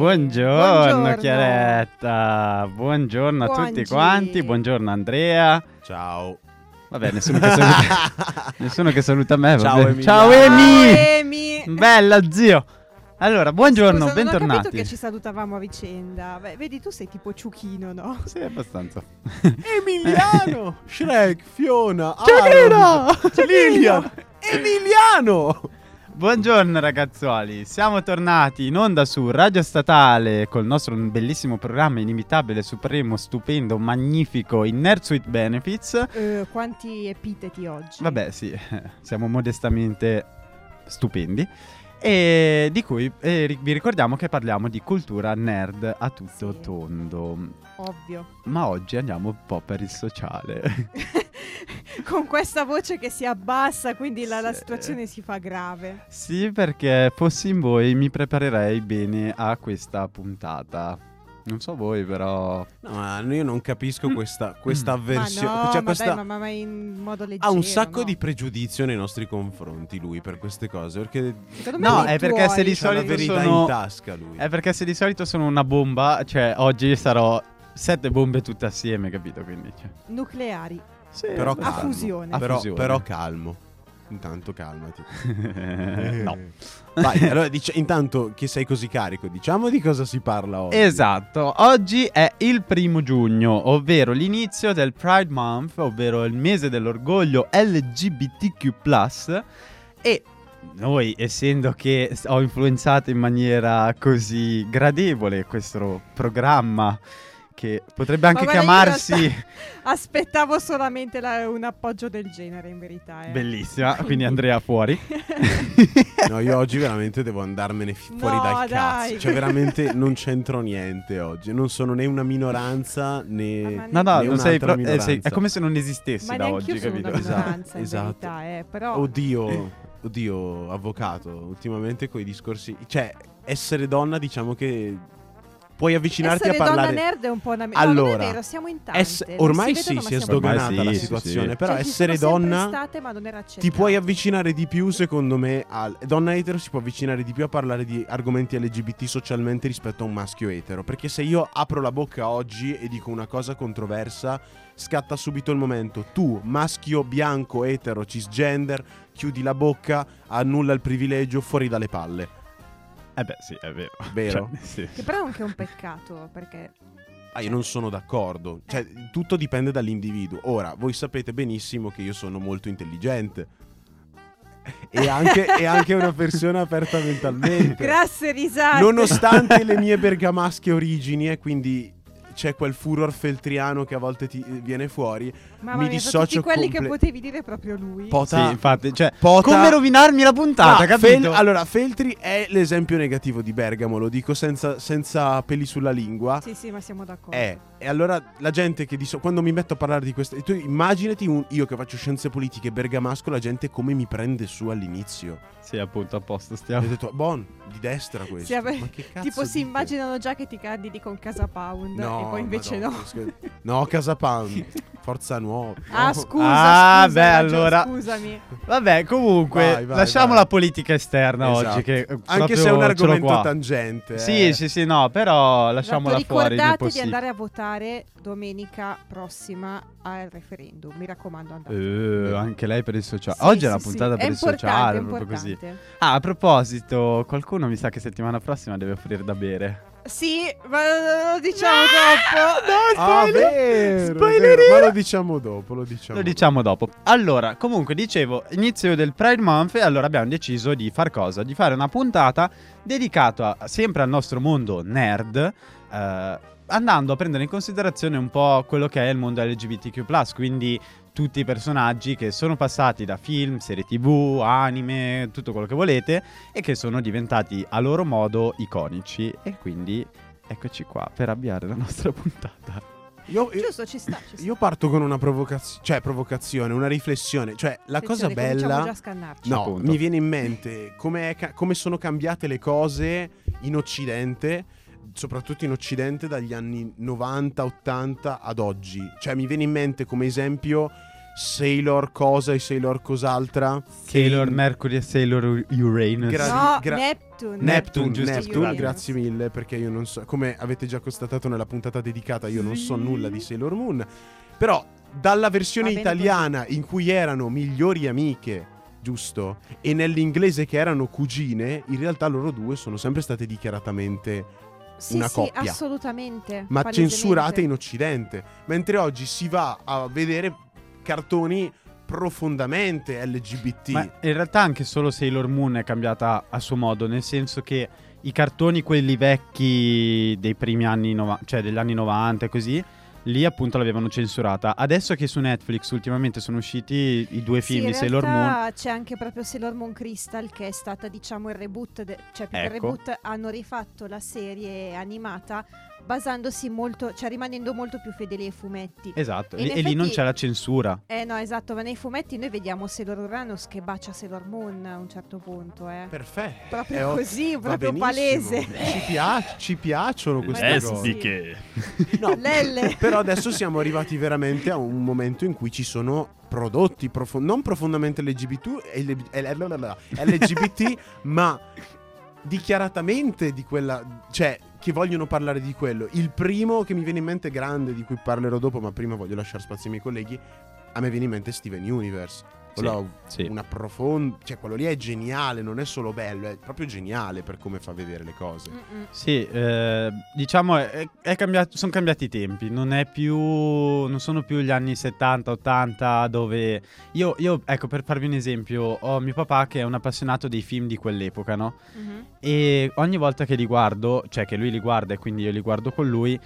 Buongiorno, Buongiorno. Chiaretta. Buongiorno a tutti quanti. Buongiorno Andrea. Ciao. Vabbè, nessuno che saluta, nessuno che saluta me. Ciao, vabbè. Emiliano. Ciao Ciao, Emi. Emi. Bella zio. Allora, buongiorno, Scusa, Non ho bentornati. capito che ci salutavamo a vicenda. Beh, vedi, tu sei tipo ciuchino, no? Sì, abbastanza. Emiliano. Shrek, Fiona. Aaron, Lilian. Emiliano. Buongiorno ragazzuoli, siamo tornati in onda su Radio Statale col nostro bellissimo programma inimitabile, supremo, stupendo, magnifico, in Nerd Suite Benefits. Eh, quanti epiteti oggi? Vabbè, sì, siamo modestamente stupendi. E di cui eh, vi ricordiamo che parliamo di cultura nerd a tutto Sì. tondo. Ovvio. Ma oggi andiamo un po' per il sociale. Con questa voce che si abbassa, quindi la, la situazione si fa grave. sì, perché fossi in voi mi preparerei bene a questa puntata. Non so voi, però. No, ma io non capisco questa, questa Mm. avversione. ma no, cioè, ma questa- dai, ma, ma- ma in modo leggero. ha un sacco no? di pregiudizio nei nostri confronti lui per queste cose. Perché No, è perché se tuoi, di c'ha la solito verità sono- in tasca lui. È perché se di solito sono una bomba, cioè oggi sarò sette bombe tutte assieme, capito? Quindi. Cioè. nucleari. Sì, Però A calmo. fusione. A Però, fusione. però calmo. Intanto calmati. no. Vai, allora dice, intanto che sei così carico, diciamo di cosa si parla oggi. Esatto, oggi è il primo giugno, ovvero l'inizio del Pride Month, ovvero il mese dell'orgoglio LGBTQ+, e noi, essendo che ho influenzato in maniera così gradevole questo programma, che potrebbe anche chiamarsi... Aspettavo solamente la- un appoggio del genere, in verità. eh. Bellissima, quindi Andrea fuori. No, io oggi veramente devo andarmene fi- fuori No, dal cazzo. dai. Cioè, veramente non c'entro niente oggi. Non sono né una minoranza né. No, no, né non un'altra sei pro- eh, minoranza. sei- è come se non esistessi Ma da oggi, io sono capito? una Esatto, esatto. verità, eh, però... Oddio, oddio, avvocato. Ultimamente coi discorsi. Cioè, essere donna, diciamo che. Puoi avvicinarti Essere a parlare. donna nerd è un po' una... no, Allora, non è vero, siamo in tante. Ess- non ormai si sì, vedono, si è sdoganata la sì, sì, situazione. sì. Però Cioè, ci essere donna. state, ma non era accettato. Ti puoi avvicinare di più, secondo me, al... Donna etero si può avvicinare di più a parlare di argomenti LGBT socialmente rispetto a un maschio etero. Perché se io apro la bocca oggi e dico una cosa controversa, scatta subito il momento. Tu, maschio bianco, etero, cisgender, chiudi la bocca, annulla il privilegio, fuori dalle palle. Eh beh, sì, è vero. Vero? Cioè, sì. Che però è anche un peccato, perché... Ah, io non sono d'accordo. Cioè, tutto dipende dall'individuo. Ora, voi sapete benissimo che io sono molto intelligente. E anche, e anche una persona aperta mentalmente. Grasse risate. Nonostante le mie bergamasche origini e quindi c'è quel furor feltriano che a volte ti viene fuori. Mamma mi mia, dissocio tutti quelli che comple- potevi dire è proprio lui. Pota- Sì, infatti, cioè, Pota- come rovinarmi la puntata, No, capito? Fel- allora, Feltri è l'esempio negativo di Bergamo, lo dico senza, senza peli sulla lingua. Sì, sì, ma siamo d'accordo. Eh, e allora la gente che di so- quando mi metto a parlare di queste. Tu immaginati un- io che faccio scienze politiche bergamasco, la gente come mi prende su all'inizio. Sì, appunto, a posto E ho stiamo. detto, bon, di destra questo. Sì, vabbè, Ma che cazzo Tipo si immaginano già che ti candidi con Casa Pound No, e poi invece Madonna, no. No, Casa Pound. Forza Nuova. Ah, No. scusa, Ah, scusa, beh, allora- Scusami. Vabbè, comunque, Vai, vai, lasciamo vai. la politica esterna Esatto. oggi. Che Anche se è un argomento tangente. Sì, eh. sì, sì, no, però Esatto, lasciamola fuori il ricordate di andare a votare domenica prossima al referendum. Mi raccomando, andate. Eh, anche lei per il sociale. Sì, Oggi è sì, la sì. puntata È per il importante, sociale, è proprio così. importante. Ah, a proposito, qualcuno mi sa che settimana prossima deve offrire da bere. Sì, ma lo diciamo dopo. Ah, vero, Spoilerino. vero, Ma lo diciamo dopo, lo diciamo. Lo diciamo dopo. Allora, comunque, dicevo, inizio del Pride Month e allora abbiamo deciso di far cosa? Di fare una puntata dedicata sempre al nostro mondo nerd, eh, andando a prendere in considerazione un po' quello che è il mondo LGBTQ+, quindi tutti i personaggi che sono passati da film, serie tv, anime, tutto quello che volete e che sono diventati a loro modo iconici e quindi eccoci qua per avviare la nostra puntata. Io, io- Giusto, ci sta, ci sta. io parto con una provocazione, cioè provocazione, una riflessione. Cioè, la cosa bella... già a scannarci. No, appunto. mi viene in mente come, ca- come sono cambiate le cose in Occidente, soprattutto in Occidente dagli anni 90-80 ad oggi. Cioè mi viene in mente come esempio Sailor cosa e Sailor cos'altra. Sailor Che- Mercury e Sailor Uranus. Gra- no, gra- Neptune. Neptune, giusto, Neptune, scusate. grazie mille perché io non so, come avete già constatato nella puntata dedicata, io non so nulla di Sailor Moon, però dalla versione italiana in cui erano migliori amiche, giusto? E nell'inglese che erano cugine, in realtà loro due sono sempre state dichiaratamente Sì, una sì, coppia. assolutamente. ma censurate in occidente, mentre oggi si va a vedere cartoni profondamente LGBT. Ma in realtà anche solo Sailor Moon è cambiata a suo modo, nel senso che i cartoni, quelli vecchi dei primi anni, nova- cioè degli anni 90 e così, lì appunto l'avevano censurata. Adesso che su Netflix ultimamente sono usciti i due Sì, film in di Sailor Moon, c'è anche proprio Sailor Moon Crystal che è stata diciamo il reboot, de- cioè più che il Ecco. reboot hanno rifatto la serie animata basandosi molto, cioè rimanendo molto più fedeli ai fumetti. esatto, E e, in e lì non effetti- c'è la censura. Eh no, esatto, ma nei fumetti noi vediamo Sailor Uranus che bacia Sailor Moon a un certo punto, eh. Perfetto. Proprio È o- così, proprio palese. Ci, pia- ci piacciono queste Adesso cose. sì. No, Lelle. Però adesso siamo arrivati veramente a un momento in cui ci sono prodotti profo- non profondamente LGBT, eh, LGBT ma dichiaratamente di quella, cioè che vogliono parlare di quello. Il primo che mi viene in mente grande, di cui parlerò dopo, ma prima voglio lasciare spazio ai miei colleghi, a me viene in mente Steven Universe. Quello ha sì. una profonda, cioè quello lì è geniale, non è solo bello, è proprio geniale per come fa vedere le cose. Mm-mm. Sì, eh, diciamo è, è cambiato, sono cambiati i tempi, non è più, non sono più gli anni 70-80 dove io, io, ecco per farvi un esempio, ho mio papà che è un appassionato dei film di quell'epoca, no? Mhm. E ogni volta che li guardo, cioè che lui li guarda e quindi io li guardo con lui,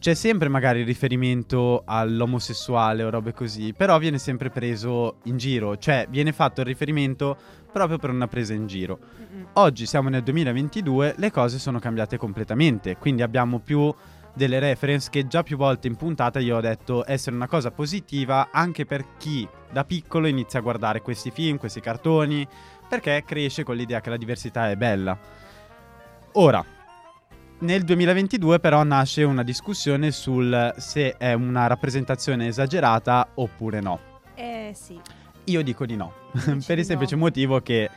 c'è sempre magari il riferimento all'omosessuale o robe così, però viene sempre preso in giro, cioè viene fatto il riferimento proprio per una presa in giro. Oggi siamo nel 2022, le cose sono cambiate completamente, quindi abbiamo più delle reference che già più volte in puntata io ho detto essere una cosa positiva anche per chi da piccolo inizia a guardare questi film, questi cartoni, perché cresce con l'idea che la diversità è bella. Ora, nel 2022 però nasce una discussione sul se è una rappresentazione esagerata oppure no. Eh sì. Io dico di no, per il semplice no. motivo che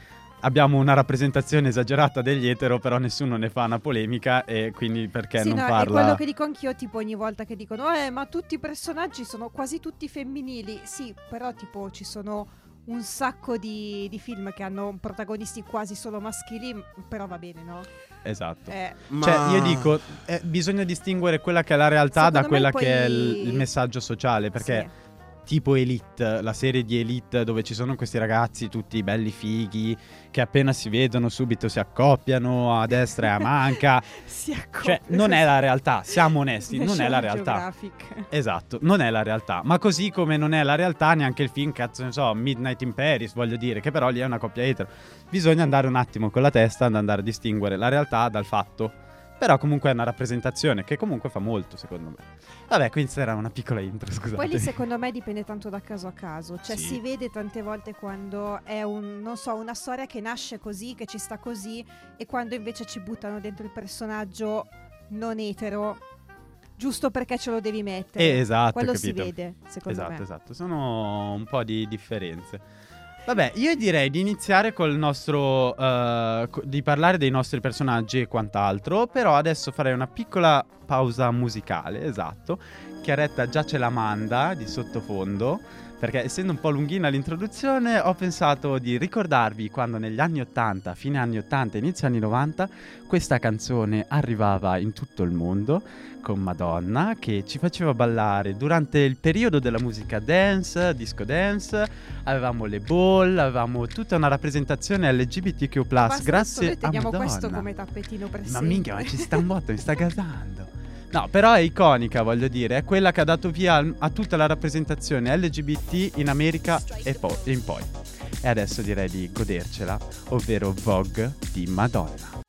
abbiamo una rappresentazione esagerata degli etero, però nessuno ne fa una polemica e quindi perché sì, non no, è farla? quello che dico anch'io, tipo ogni volta che dicono, eh, ma tutti i personaggi sono quasi tutti femminili. Sì, però tipo ci sono un sacco di, di film che hanno protagonisti quasi solo maschili, però va bene, no? Esatto. Eh, Ma- Cioè, io dico, eh, bisogna distinguere quella che è la realtà da Secondo me quella poi- che è il, il messaggio sociale, perché sì. Tipo Elite, la serie di Elite dove ci sono questi ragazzi tutti belli fighi che appena si vedono subito si accoppiano a destra e a manca. si cioè, accoppiano non è la realtà, siamo onesti, non è la realtà. Geographic. Esatto, non è la realtà. Ma così come non è la realtà neanche il film, cazzo ne so, Midnight in Paris, voglio dire, che però lì è una coppia etero. Bisogna andare un attimo con la testa ad andare a distinguere la realtà dal fatto. Però comunque è una rappresentazione che comunque fa molto, secondo me. Vabbè, questa era una piccola intro, scusate. Poi lì secondo me dipende tanto da caso a caso, cioè Sì. si vede tante volte quando è un, non so, una storia che nasce così, che ci sta così e quando invece ci buttano dentro il personaggio non etero, giusto perché ce lo devi mettere. Eh, esatto, Quello si capito. vede, secondo Esatto, me. esatto. Sono un po' di differenze. Vabbè, io direi di iniziare col nostro. co- di parlare dei nostri personaggi e quant'altro. Però adesso farei una piccola pausa musicale, esatto. Chiaretta già ce la manda di sottofondo. Perché essendo un po' lunghina l'introduzione, ho pensato di ricordarvi quando negli anni 80, fine anni 80, inizio anni 90, questa canzone arrivava in tutto il mondo con Madonna che ci faceva ballare durante il periodo della musica dance, disco dance, avevamo le ball, avevamo tutta una rappresentazione LGBTQ+, Basta, grazie noi a teniamo Madonna. questo come tappetino per Ma minchia, ma ci sta un botto, mi sta gasando. No, però è iconica, voglio dire, è quella che ha dato via al- a tutta la rappresentazione LGBT in America e poi in poi. E adesso direi di godercela, ovvero Vogue di Madonna.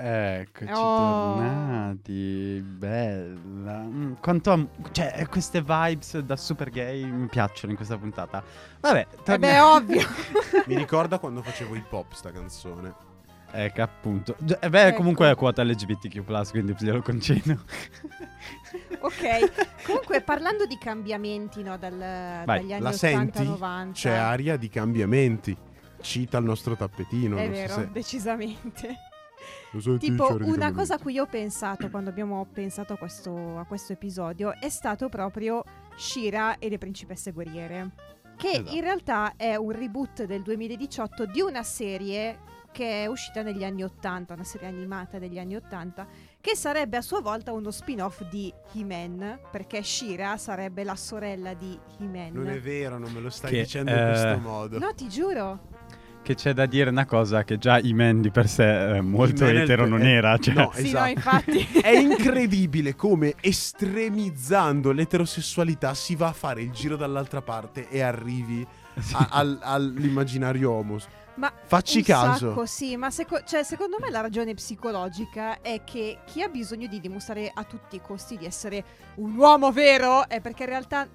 Eccoci Oh. tornati, bella. Mm, Quanto am- cioè, queste vibes da super gay mi piacciono in questa puntata. Vabbè, Eh torna- beh, ovvio. Mi ricorda quando facevo hip hop sta canzone. Ecco, appunto. Eh, beh, Ecco. comunque è quota LGBTQ+, quindi glielo concedo. ok. Comunque, parlando di cambiamenti, no, dal- dagli anni La 80-90. senti? C'è aria di cambiamenti. Cita il nostro tappetino. È non so vero, se- decisamente. Tipo, una cosa a cui ho pensato quando abbiamo pensato a questo, a questo episodio è stato proprio Shira e le principesse guerriere. Che Esatto. in realtà è un reboot del 2018 di una serie che è uscita negli anni 80, una serie animata degli anni 80, che sarebbe a sua volta uno spin-off di He-Man, perché Shira sarebbe la sorella di He-Man. Non è vero, non me lo stai Che, dicendo in eh, questo modo. No, ti giuro. Che c'è da dire una cosa, che già Iman di per sé è molto etero non è- era. Cioè, no, Sì, esatto. no, infatti. È incredibile come estremizzando l'eterosessualità si va a fare il giro dall'altra parte e arrivi sì. a- al- all'immaginario homo. Ma Facci un caso. Sacco, sì, ma seco- cioè, secondo me la ragione psicologica è che chi ha bisogno di dimostrare a tutti i costi di essere un uomo vero è perché in realtà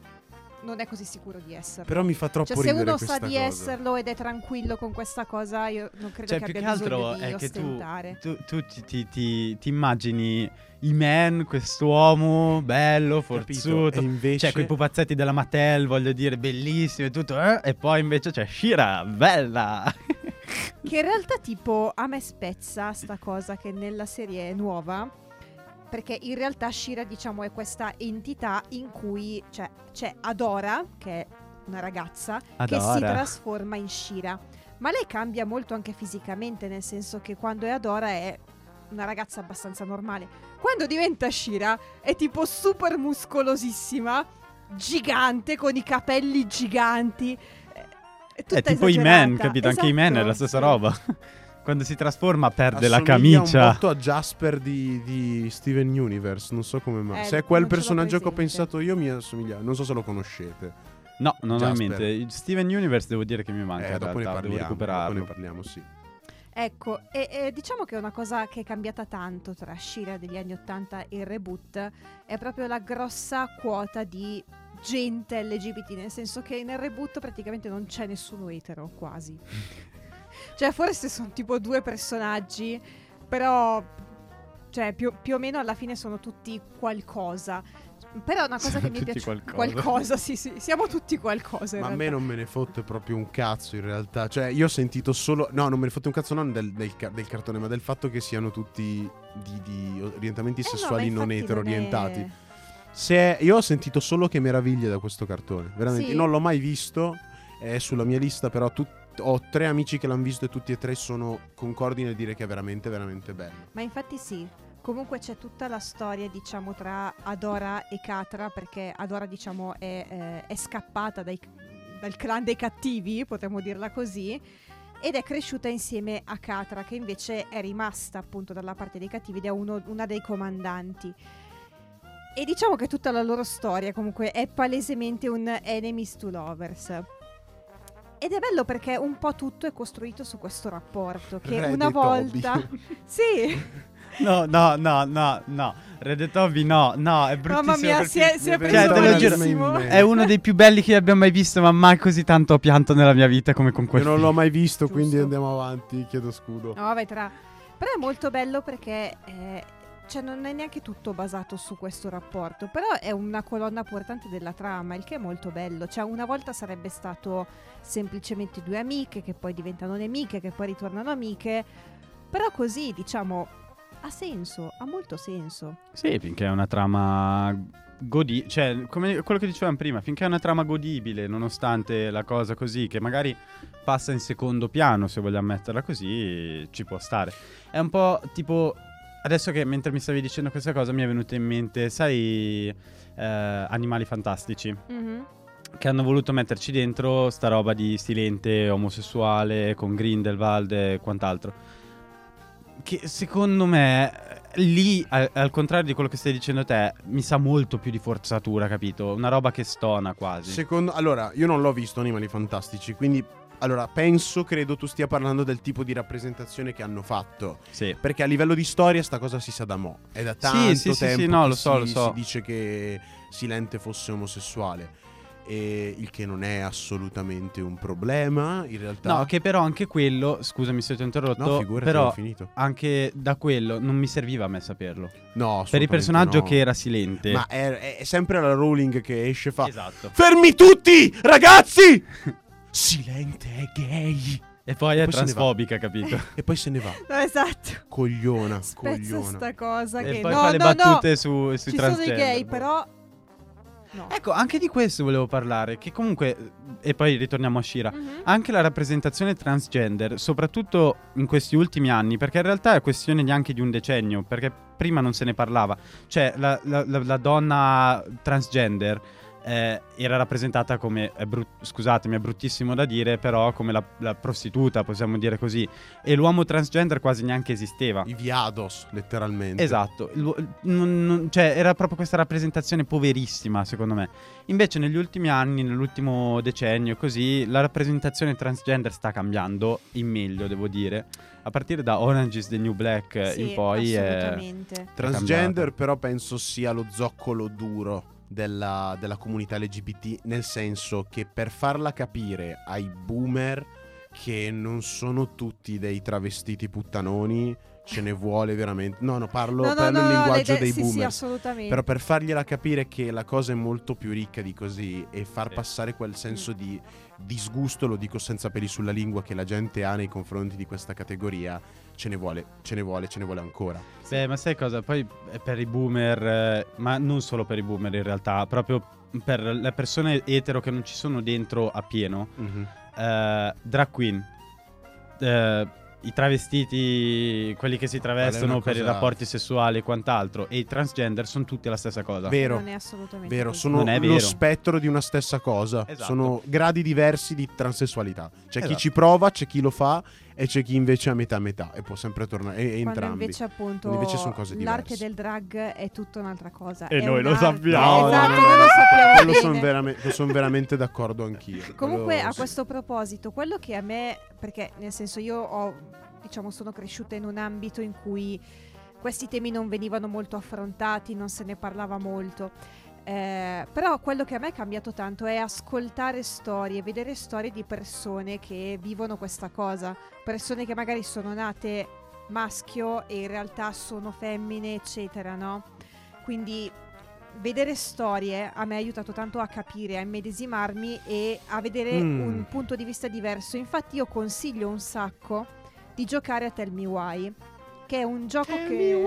non è così sicuro di esserlo. Però mi fa troppo cioè, se uno sa di cosa. esserlo ed è tranquillo con questa cosa, io non credo Cioè, che più che abbia altro bisogno di è che tu, ostentare. tu, tu ti, ti- ti- ti immagini Iman, quest'uomo bello, forzuto. E invece Cioè, quei pupazzetti della Mattel, voglio dire, bellissimi e tutto. eh? E poi invece c'è Shira, bella. Che in realtà, tipo, a me spezza sta cosa che nella serie è nuova. Perché in realtà Shira, diciamo, è questa entità in cui cioè, c'è Adora, che è una ragazza, che si Adora. trasforma in Shira. Ma lei cambia molto anche fisicamente, nel senso che quando è Adora è una ragazza abbastanza normale. Quando diventa Shira è tipo super muscolosissima, gigante, con i capelli giganti. È, È tipo esagerata. Iman, capito? Anche Iman è la Esatto, stessa sì. roba. Quando si trasforma perde la camicia. un botto a Jasper di, di Steven Universe, non so come mai. Eh, Se è quel personaggio che ho pensato io mi assomiglia, non so se lo conoscete. No, non ho in mente. Steven Universe devo dire che mi manca Eh, dopo ne realtà, devo parliamo, dopo recuperarlo. ne parliamo, sì. Ecco, e, e diciamo che una cosa che è cambiata tanto tra Shira degli anni 80 e il reboot è proprio la grossa quota di gente LGBT, nel senso che nel reboot praticamente non c'è nessuno etero, quasi. cioè, forse sono tipo due personaggi, però cioè, più, più o meno alla fine sono tutti qualcosa. Però una cosa Sono che mi tutti piace qualcosa. sì, sì, siamo tutti qualcosa in Ma a me non me ne fotte proprio un cazzo in realtà. Cioè, io ho sentito solo. No, non me ne fotte un cazzo non del, del del cartone, ma del fatto che siano tutti di, di orientamenti Eh no, sessuali non etero non è- orientati. Se io ho sentito solo che meraviglie da questo cartone. Veramente, Sì. non l'ho mai visto. È sulla mia lista, però tut- ho tre amici che l'hanno visto e tutti e tre sono concordi nel dire che è veramente, veramente bello. Ma infatti sì. Comunque c'è tutta la storia, diciamo, tra Adora e Catra, perché Adora, diciamo, è, eh, è scappata dai- dal clan dei cattivi, potremmo dirla così, ed è cresciuta insieme a Catra, che invece è rimasta appunto dalla parte dei cattivi ed è uno- una dei comandanti. E diciamo che tutta la loro storia comunque è palesemente un enemies to lovers. Ed è bello perché un po' tutto è costruito su questo rapporto, che Red una volta... Toby. Sì, No, no, no, no, no. Red Toby no, no, è bruttissimo. Mamma mia, si è, si è Cioè, preso te lo giuro, malissimo. È uno dei più belli che abbia mai visto, ma mai così tanto ho pianto nella mia vita come con quel Io non l'ho mai visto, Giusto. quindi andiamo avanti. Chiedo scudo. No, vabbè, tra... Però è molto bello perché eh, cioè non è neanche tutto basato su questo rapporto, però è una colonna portante della trama, il che è molto bello. Cioè una volta sarebbe stato semplicemente due amiche che poi diventano nemiche, che poi ritornano amiche, però così, diciamo, ha senso, ha molto senso. Sì, finché è una trama godibile, cioè come quello che dicevamo prima, finché è una trama godibile, nonostante la cosa così, che magari passa in secondo piano, se vogliamo metterla così, ci può stare. È un po' tipo, adesso che mentre mi stavi dicendo questa cosa mi è venuta in mente, sai, eh, Animali Fantastici, Mhm. che hanno voluto metterci dentro sta roba di silente, omosessuale, con Grindelwald e quant'altro. Che secondo me lì, al, al contrario di quello che stai dicendo te, mi sa molto più di forzatura, capito? Una roba che stona quasi. Secondo, allora, io non l'ho visto Animali Fantastici, quindi allora, penso, credo tu stia parlando del tipo di rappresentazione che hanno fatto. Sì. Perché a livello di storia sta cosa si sa da mo'. È da tanto sì, sì, tempo sì, no, che lo so, si, lo so. si dice che Silente fosse omosessuale. E il che non è assolutamente un problema, in realtà. No, che però anche quello, scusami se ti ho interrotto, No, figurati, però finito. anche da quello non mi serviva a me saperlo. No, Per il personaggio no. che era silente. Ma è, è sempre la Rowling che esce e fa Esatto. Fermi tutti, ragazzi! Silente è gay. E poi è poi transfobica, capito? E poi se ne va. No, esatto. Cogliona, Spezza cogliona. sta cosa e che poi no, fa le no, no. battute su, sui Ci sono i gay, però no. Ecco, anche di questo volevo parlare, che comunque, e poi ritorniamo a Shira, Mhm. anche la rappresentazione transgender, soprattutto in questi ultimi anni, perché in realtà è questione neanche di un decennio, perché prima non se ne parlava. Cioè, la, la- la- la donna transgender eh, era rappresentata come, è brut- scusatemi, è bruttissimo da dire, però come la, la prostituta, possiamo dire così. E l'uomo transgender quasi neanche esisteva. I viados, letteralmente. Esatto, il- non- non- cioè era proprio questa rappresentazione poverissima secondo me. Invece negli ultimi anni, nell'ultimo decennio così, la rappresentazione transgender sta cambiando in meglio, devo dire. A partire da Orange is the New Black Sì, in poi è... Transgender però penso sia lo zoccolo duro della, della comunità LGBT, nel senso che per farla capire ai boomer che non sono tutti dei travestiti puttanoni, ce ne vuole veramente... No, no, parlo, No, no, parlo no, il no, linguaggio dei sì, boomer. Sì, assolutamente. Però per fargliela capire che la cosa è molto più ricca di così e far Sì. passare quel senso di disgusto, lo dico senza peli sulla lingua, che la gente ha nei confronti di questa categoria, ce ne vuole, ce ne vuole, ce ne vuole ancora. Beh, ma sai cosa? Poi per i boomer, eh, ma non solo per i boomer in realtà, proprio per le persone etero che non ci sono dentro a pieno, Mhm. eh, drag queen, eh, i travestiti, quelli che si travestono per i rapporti sessuali e quant'altro, e i transgender sono tutti la stessa cosa. Vero. Non è assolutamente Vero, così. sono Non è lo vero. spettro di una stessa cosa. Esatto. Sono gradi diversi di transessualità. C'è chi Esatto. ci prova, c'è chi lo fa e c'è chi invece a metà metà e può sempre tornare. E, e entrambi. invece appunto Quando invece son cose l'arte diverse. del drag è tutta un'altra cosa. E È noi lo sappiamo. Esatto, no, noi lo sappiamo Quello sono veramente, son veramente d'accordo anch'io. Comunque Quello a sì. questo proposito, quello che a me, perché nel senso io ho, diciamo, sono cresciuta in un ambito in cui questi temi non venivano molto affrontati, non se ne parlava molto. Eh, però quello che a me è cambiato tanto è ascoltare storie, vedere storie di persone che vivono questa cosa, persone che magari sono nate maschio e in realtà sono femmine, eccetera, no? Quindi vedere storie a me ha aiutato tanto a capire, a immedesimarmi e a vedere Mm. un punto di vista diverso. Infatti io consiglio un sacco di giocare a Tell Me Why, che è un gioco che...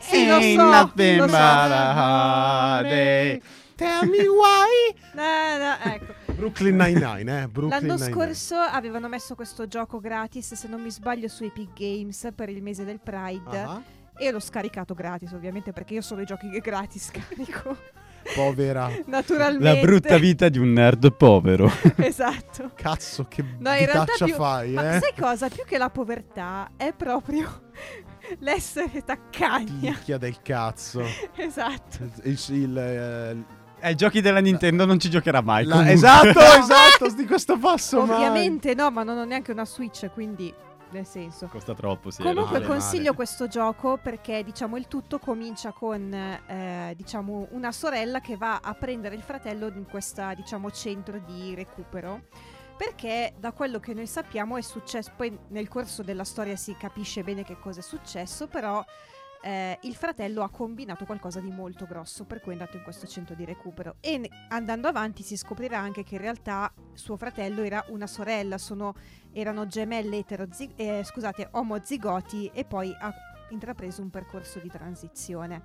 Sì, lo so, nothing lo so. but a heartache. Tell me why. No, no, ecco. Brooklyn Nine-Nine, eh. Brooklyn L'anno Nine-Nine. scorso avevano messo questo gioco gratis, se non mi sbaglio, su Epic Games per il mese del Pride. Ah, E l'ho scaricato gratis, ovviamente, perché io solo i giochi che gratis scarico. povera. Naturalmente. La brutta vita di un nerd povero. esatto. Cazzo, che No, in realtà più- fai, Ma eh? sai cosa? Più che la povertà è proprio l'essere taccagna. Picchia del cazzo. esatto. Il, il, eh, Ai giochi della Nintendo non ci giocherà mai. la- esatto, esatto, di questo passo mai. Ovviamente no, ma non ho neanche una Switch, quindi nel senso. Costa troppo, sì. Comunque male, consiglio male. questo gioco perché diciamo il tutto comincia con eh, diciamo una sorella che va a prendere il fratello in questa diciamo centro di recupero perché da quello che noi sappiamo è successo poi nel corso della storia si capisce bene che cosa è successo però eh, il fratello ha combinato qualcosa di molto grosso per cui è andato in questo centro di recupero e ne- andando avanti si scoprirà anche che in realtà suo fratello era una sorella sono erano gemelle eterozi- eh, scusate, omozigoti e poi ha intrapreso un percorso di transizione.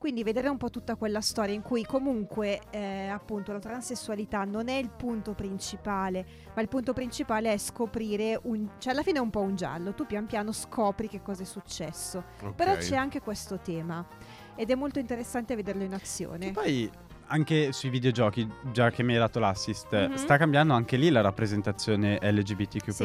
Quindi vedere un po' tutta quella storia in cui comunque eh, appunto la transessualità non è il punto principale, ma il punto principale è scoprire un cioè alla fine è un po' un giallo, tu pian piano scopri che cosa è successo. Ok. Però c'è anche questo tema ed è molto interessante vederlo in azione. Che poi anche sui videogiochi, già che mi hai dato l'assist, Mhm. sta cambiando anche lì la rappresentazione LGBTQ+. Sì.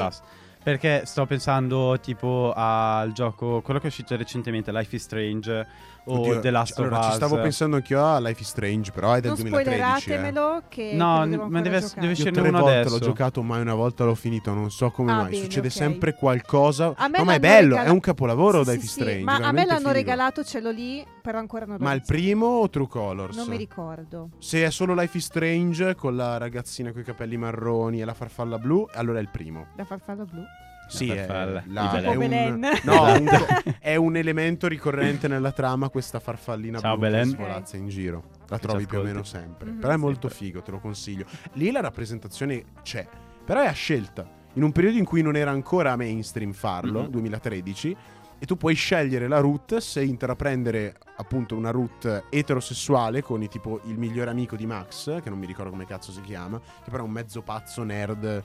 Perché sto pensando tipo al gioco, quello che è uscito recentemente, Life is Strange o Oddio, The Last allora, of Us. ci stavo pensando anch'io a Life is Strange, però è del non 2013. eh. spoileratemelo che, No, che devo ma deve- deve Io uscirne tre uno volte adesso. l'ho giocato, mai una volta l'ho finito, non so come Ah, mai. bene, Succede ok. sempre qualcosa. No, ma è bello, regala- è un capolavoro Sì, Life is sì, Strange. Ma a me l'hanno figo. regalato, ce l'ho lì, però ancora non l'ho Ma il primo o True Colors? Non mi ricordo. Se è solo Life is Strange con la ragazzina con i capelli marroni e la farfalla blu, allora è il primo. La farfalla blu. Sì, è, la- è un, no, Esatto. è un elemento ricorrente nella trama questa farfallina Ciao, blu Belen. che svolazza in giro. La Che trovi più o meno sempre. Mhm, Però è molto figo, te lo consiglio. Lì la rappresentazione c'è, però è a scelta. In un periodo in cui non era ancora mainstream farlo, Mhm. 2013, e tu puoi scegliere la route se intraprendere appunto una route eterosessuale con i, tipo il migliore amico di Max, che non mi ricordo come cazzo si chiama, che però è un mezzo pazzo nerd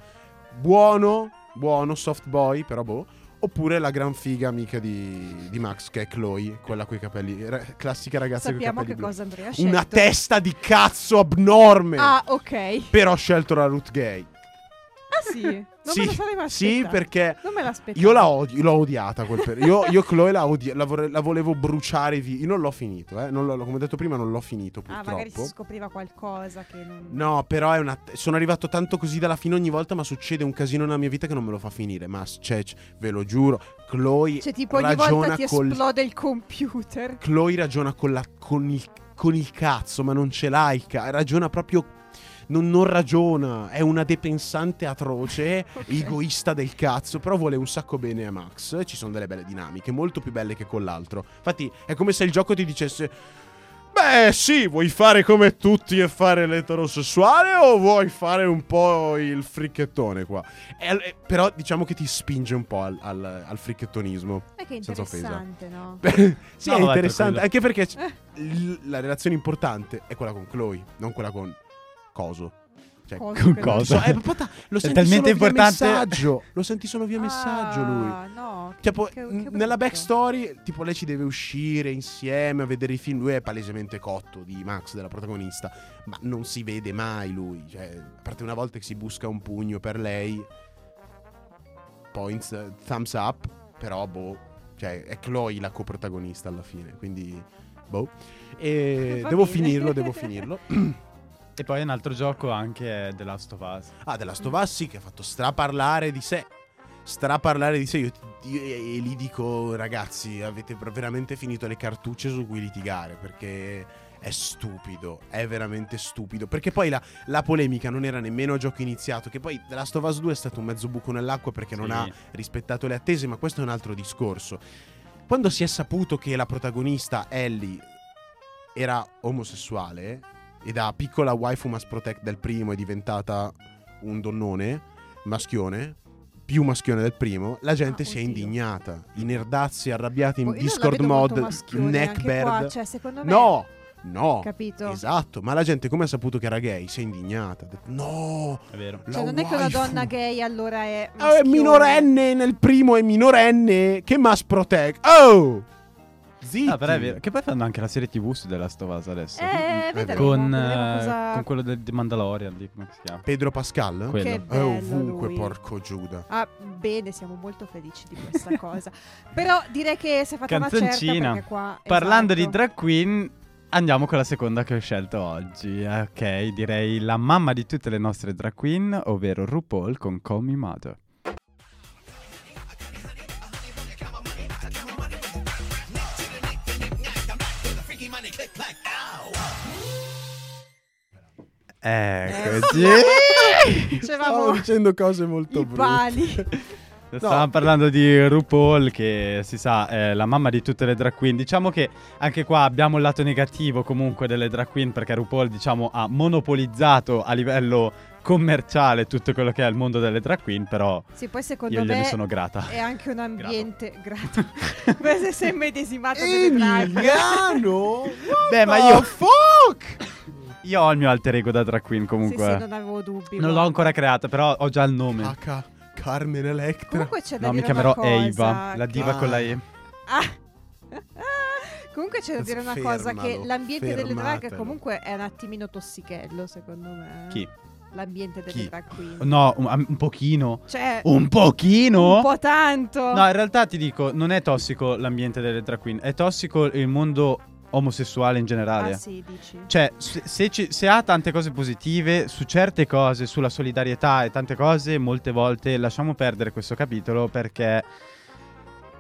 buono, buono, soft boy, però boh. Oppure la gran figa amica di, di Max, che è Chloe, quella coi capelli. ra- classica ragazza con i Sappiamo capelli che blu. cosa Andrea ha scelto. Una testa di cazzo abnorme. Ah, ok. Però ho scelto la route gay. Ah sì? Non sì, me lo sarei mai sì, perché Non me l'aspettavo. io la odio, l'ho odiata quel periodo. Io, io Chloe la, odi- la, vorrei- la volevo bruciare via. Io non l'ho finito, eh. Non l'ho- come ho detto prima, non l'ho finito Ah, purtroppo. magari si scopriva qualcosa che non... No, però è una. Sono arrivato tanto così dalla fine ogni volta, ma succede un casino nella mia vita che non me lo fa finire. Ma cioè, ve lo giuro, Chloe Cioè, tipo, ogni volta ti col. esplode il computer. Chloe ragiona con, la- con il, con il cazzo, ma non ce l'ha il cazzo. Ragiona proprio. Non, non ragiona, è una depensante atroce, Ok. egoista del cazzo, però vuole un sacco bene a Max. Ci sono delle belle dinamiche, molto più belle che con l'altro. Infatti, è come se il gioco ti dicesse: Beh, sì, vuoi fare come tutti e fare l'eterosessuale o vuoi fare un po' il fricchettone qua? E però diciamo che ti spinge un po' al, al- al fricchettonismo. È che è Senza offesa. interessante, no? sì, No, è interessante, anche perché c- Eh. l- la relazione importante è quella con Chloe, non quella con Coso. Cioè, Cosa cosa? so- eh, papà, lo È talmente solo via importante- messaggio. Lo senti solo via messaggio lui. Ah, no. che- Tipo, che- che nella backstory, tipo, lei ci deve uscire insieme a vedere i film. Lui è palesemente cotto di Max, della protagonista. Ma non si vede mai lui. Cioè, a parte una volta che si busca un pugno per lei. Points, thumbs up. Però, boh. Cioè, è Chloe la coprotagonista alla fine. Quindi, boh. E Va devo bene. finirlo, devo finirlo. E poi un altro gioco anche è The Last of Us. Ah, della Stovassi che ha fatto straparlare di sé. Straparlare di sé. Io, io- e, e gli dico, ragazzi, avete veramente finito le cartucce su cui litigare. Perché è stupido. È veramente stupido. Perché poi la, la polemica non era nemmeno a gioco iniziato. Che poi The Last of Us 2 è stato un mezzo buco nell'acqua perché non Sì. ha rispettato le attese. Ma questo è un altro discorso. Quando si è saputo che la protagonista Ellie era omosessuale e da piccola waifu must protect del primo è diventata un donnone maschione più maschione del primo la gente Ah, si è indignata i nerdazzi arrabbiati in Boh, non la discord mod neckbird Cioè, secondo me... no no Capito? esatto ma la gente come ha saputo che era gay si è indignata ha detto, no È vero. Cioè, non è che una waifu." donna gay allora è. Ah, è maschione. minorenne nel primo è minorenne che must protect oh zitti Ah, però è vero. Che poi fanno anche la serie TV su The Last of Us adesso. Eh, è vedremo, con, vedremo eh, cosa... con quello del di Mandalorian, di come si chiama? Pedro Pascal Quello. Che è bello ovunque lui. porco Giuda Ah, bene, siamo molto felici di questa cosa. Però direi che si è fatta una certa Canzoncina. perché qua... Parlando esatto. di drag queen, andiamo con la seconda che ho scelto oggi. Eh, Ok, direi la mamma di tutte le nostre drag queen, ovvero RuPaul con Call Me Mother. Eccoci. Dicevamo Stavo dicendo cose molto brutte. pali. Stavamo parlando di RuPaul che si sa è la mamma di tutte le drag queen. Diciamo che anche qua abbiamo il lato negativo comunque delle drag queen perché RuPaul diciamo ha monopolizzato a livello commerciale tutto quello che è il mondo delle drag queen, però Sì, poi secondo io gliene me sono grata. è anche un ambiente... Grato. Come se sei medesimato nelle drag. Emiliano? Beh, ma io Io ho il mio alter ego da drag queen Sì, comunque. sì, non avevo dubbi. non l'ho ancora creata, però ho già il nome. H. Carmen Electra. Comunque c'è da no, mi chiamerò Eva, la diva Ah. con la E. Ah. Comunque c'è da dire una cosa che Fermalo, l'ambiente delle drag fermatelo. comunque è un attimino tossichello secondo me. Chi? l'ambiente delle Chi? drag queen. No, un, un pochino. Cioè, Un pochino? un po' tanto. No, in realtà ti dico, non è tossico l'ambiente delle drag queen, è tossico il mondo omosessuale in generale. ah sì, dici. Cioè, se, se ci- se ha tante cose positive, su certe cose, sulla solidarietà e tante cose, molte volte lasciamo perdere questo capitolo perché.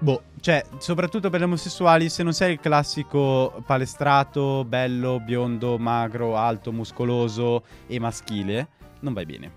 Boh, cioè, soprattutto per gli omosessuali, se non sei il classico palestrato, bello, biondo, magro, alto, muscoloso e maschile, non vai bene.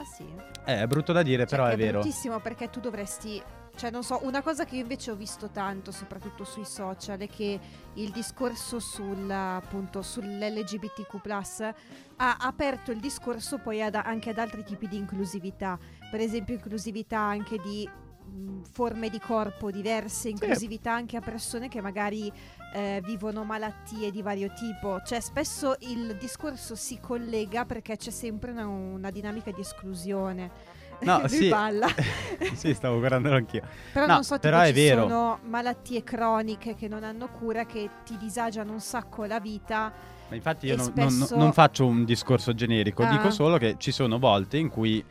Ah sì. Eh, è brutto da dire, Cioè, però è, vero. bruttissimo perché tu dovresti. Cioè, non so, una cosa che io invece ho visto tanto, soprattutto sui social, è che il discorso sul, appunto, sull'LGBTQ ha aperto il discorso poi ad- anche ad altri tipi di inclusività. Per esempio, inclusività anche di mh, forme di corpo diverse, inclusività anche a persone che magari eh, vivono malattie di vario tipo. Cioè, spesso il discorso si collega perché c'è sempre una, una dinamica di esclusione. No, sì. balla. sì, stavo guardando anch'io. Però No, non so, tipo, però è ci vero. sono malattie croniche che non hanno cura, che ti disagiano un sacco la vita. Ma infatti io non, non- spesso- non faccio un discorso generico, Ah. dico solo che ci sono volte in cui,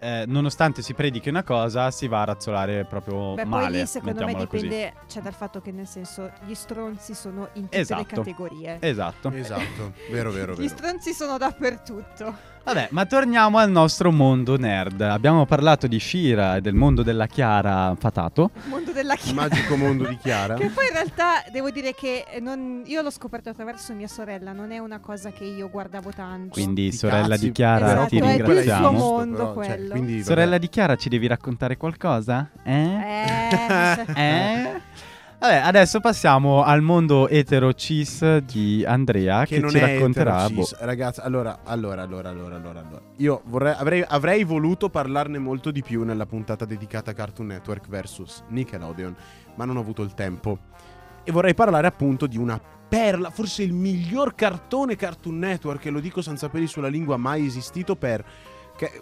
eh, nonostante si predichi una cosa, si va a razzolare proprio Beh, male. poi lì secondo me dipende, cioè dal fatto che nel senso gli stronzi sono in tutte Esatto. le categorie. Esatto. Esatto, vero, vero, Gli vero. stronzi sono dappertutto. Vabbè, ma torniamo al nostro mondo nerd. Abbiamo parlato di Shira e del mondo della Chiara Fatato. Il mondo della Il chiara. magico mondo di Chiara. Che poi in realtà devo dire che non- io l'ho scoperto attraverso mia sorella, non è una cosa che io guardavo tanto. Quindi, Sti sorella cazzi, di Chiara, Esatto, ti è più il ringraziamo. suo mondo Però, cioè, quello. quindi, vabbè. Sorella di Chiara, ci devi raccontare qualcosa? Eh? Eh, Eh? Vabbè, adesso passiamo al mondo etero cis di Andrea che, che non ci è racconterà. boh. Ragazzi, allora, allora, allora, allora, allora, allora. Io vorrei, avrei, avrei voluto parlarne molto di più nella puntata dedicata a Cartoon Network versus Nickelodeon, ma non ho avuto il tempo. E vorrei parlare appunto di una perla, forse il miglior cartone Cartoon Network, e lo dico senza peli sulla lingua mai esistito per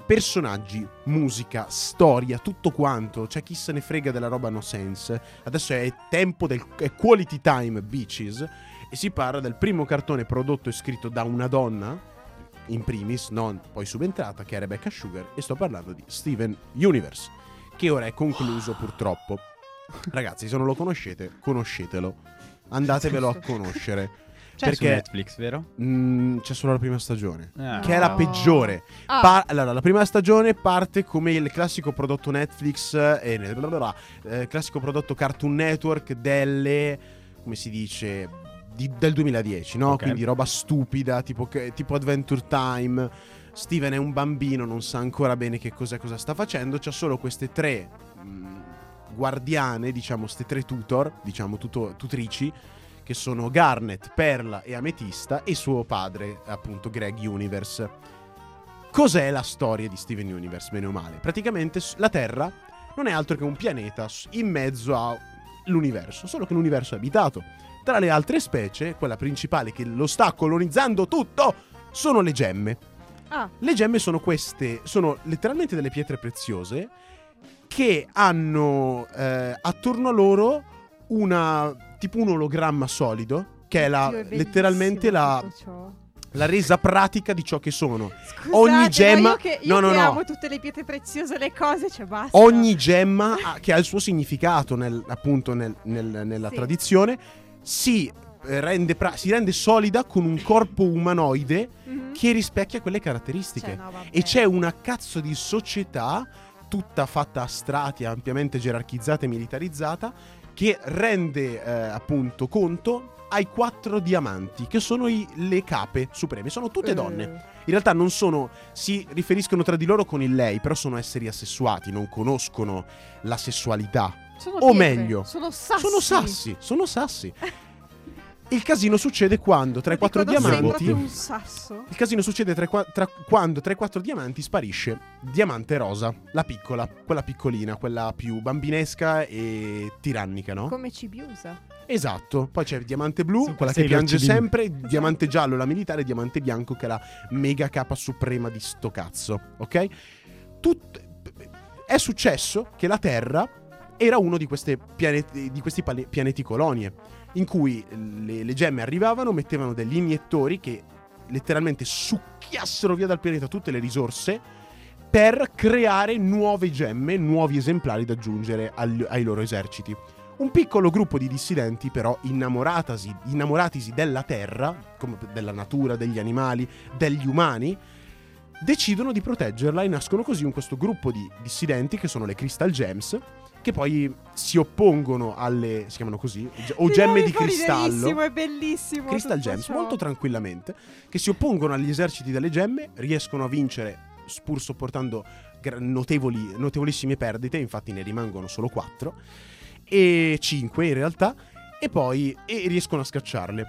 personaggi, musica, storia, tutto quanto. C'è chi se ne frega della roba no sense. Adesso è tempo del è quality time, bitches. E si parla del primo cartone prodotto e scritto da una donna, in primis, non poi subentrata, che è Rebecca Sugar. E sto parlando di Steven Universe, che ora è concluso purtroppo. Ragazzi, se non lo conoscete, conoscetelo. Andatevelo a conoscere. C'è su perché- Netflix, vero? Mm, c'è solo la prima stagione. Ah. Che è la peggiore. Ah, Pa- allora, la prima stagione parte come il classico prodotto Netflix eh, e bla bla bla, eh, classico prodotto Cartoon Network delle come si dice di- del 2010, no? Ok. Quindi roba stupida, tipo, che- tipo Adventure Time. Steven è un bambino, non sa ancora bene che cosa, cosa sta facendo. C'ha solo queste tre mm, guardiane, diciamo, queste tre tutor, diciamo, tuto- tutrici, che sono Garnet, Perla e Ametista, e suo padre, appunto, Greg Universe. Cos'è la storia di Steven Universe, bene o male? Praticamente la Terra non è altro che un pianeta in mezzo all'universo, solo che l'universo è abitato. Tra le altre specie, quella principale che lo sta colonizzando tutto, sono le gemme. ah, Le gemme sono queste, sono letteralmente delle pietre preziose che hanno eh, attorno a loro una tipo un ologramma solido che è, la, Dio, bellissimo letteralmente la, la resa pratica di ciò che sono. Scusate, Ogni ma gemma- io che, io no, no, no. tutte le pietre preziose, le cose, cioè basta. Ogni gemma ha- che ha il suo significato nel- appunto nel- nel- nella Sì. tradizione si eh, rende, pra- si rende solida con un corpo umanoide Mhm. che rispecchia quelle caratteristiche. Cioè, no. E c'è una cazzo di società tutta fatta a strati, ampiamente gerarchizzata e militarizzata, che rende eh, appunto conto ai quattro diamanti, che sono i- le cape supreme. Sono tutte Eh, donne. In realtà non sono, si riferiscono tra di loro con il lei, però sono esseri assessuati, non conoscono la sessualità. sono o pietre, meglio, sono sassi. Sono sassi, sono sassi. Il casino succede quando tra i quattro diamanti... un sasso. Il casino succede tra, tra- quando tra i quattro diamanti sparisce Diamante Rosa, la piccola, quella piccolina, quella più bambinesca e tirannica, no? Come Cibiusa. Esatto. Poi c'è Diamante Blu, Super quella che piange sempre, Diamante Giallo, la militare, Diamante Bianco, che è la mega capa suprema di sto cazzo, ok? Tut- è successo che la Terra era uno di, queste pianeti, di questi pianeti colonie in cui le, le gemme arrivavano, mettevano degli iniettori che letteralmente succhiassero via dal pianeta tutte le risorse per creare nuove gemme, nuovi esemplari da aggiungere agli- ai loro eserciti. Un piccolo gruppo di dissidenti, però, innamoratisi della Terra, della natura, degli animali, degli umani, decidono di proteggerla e nascono così un questo gruppo di dissidenti che sono le Crystal Gems, che poi si oppongono alle, si chiamano così, o gemme di cristallo. È bellissimo. Crystal Gems, ciò. molto tranquillamente, che si oppongono agli eserciti delle gemme, riescono a vincere pur sopportando notevoli, notevolissime perdite, infatti ne rimangono solo 4, e 5 in realtà, e poi e riescono a scacciarle.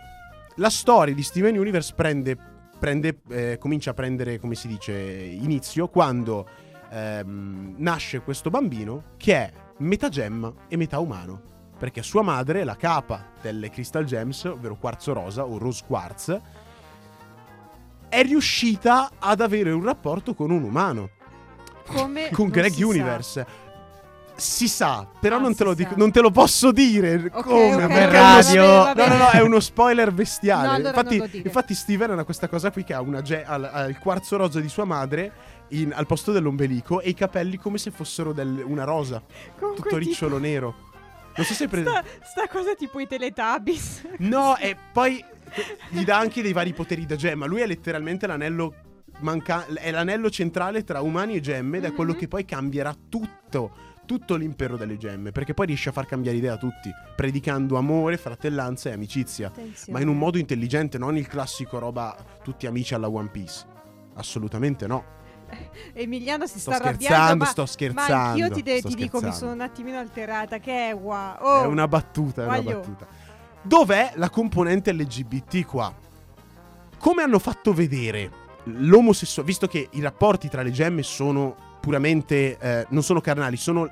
La storia di Steven Universe prende, prende, eh, comincia a prendere, come si dice, inizio quando ehm, nasce questo bambino che è metà gemma e metà umano. Perché sua madre, la capa delle Crystal Gems, ovvero quarzo rosa o rose quartz, è riuscita ad avere un rapporto con un umano, Come con Greg si sa. Universe. Si sa, però Ah, non, te lo dico- non te lo posso dire. Ok, come? ok, perché per è uno radio. Va No, bene, no, va no, è bene. uno spoiler bestiale. No, allora infatti, infatti Steven ha questa cosa qui che ha, una ge- ha il quarzo rosa di sua madre in- al posto dell'ombelico e i capelli come se fossero del- una rosa, Comunque, tutto tipo, ricciolo nero. Non so se hai preso... Sta, sta cosa tipo i Teletubbies. No, e poi gli dà anche dei vari poteri da gemma. Lui è letteralmente l'anello manca- è l'anello centrale tra umani e gemme ed è quello Mhm. che poi cambierà tutto, tutto l'impero delle gemme, perché poi riesce a far cambiare idea a tutti, predicando amore, fratellanza e amicizia, ma in un modo intelligente, non il classico roba tutti amici alla One Piece. Assolutamente no. Emiliano si Sto sta arrabbiando. scherzando, ma, sto Ma scherzando. anch'io ti, de- ti dico, mi sono un attimino alterata. Che è wow. Oh, È una battuta, è una battuta. Dov'è la componente LGBT qua? Come hanno fatto vedere l'omosessuale, visto che i rapporti tra le gemme sono puramente, eh, non sono carnali, sono,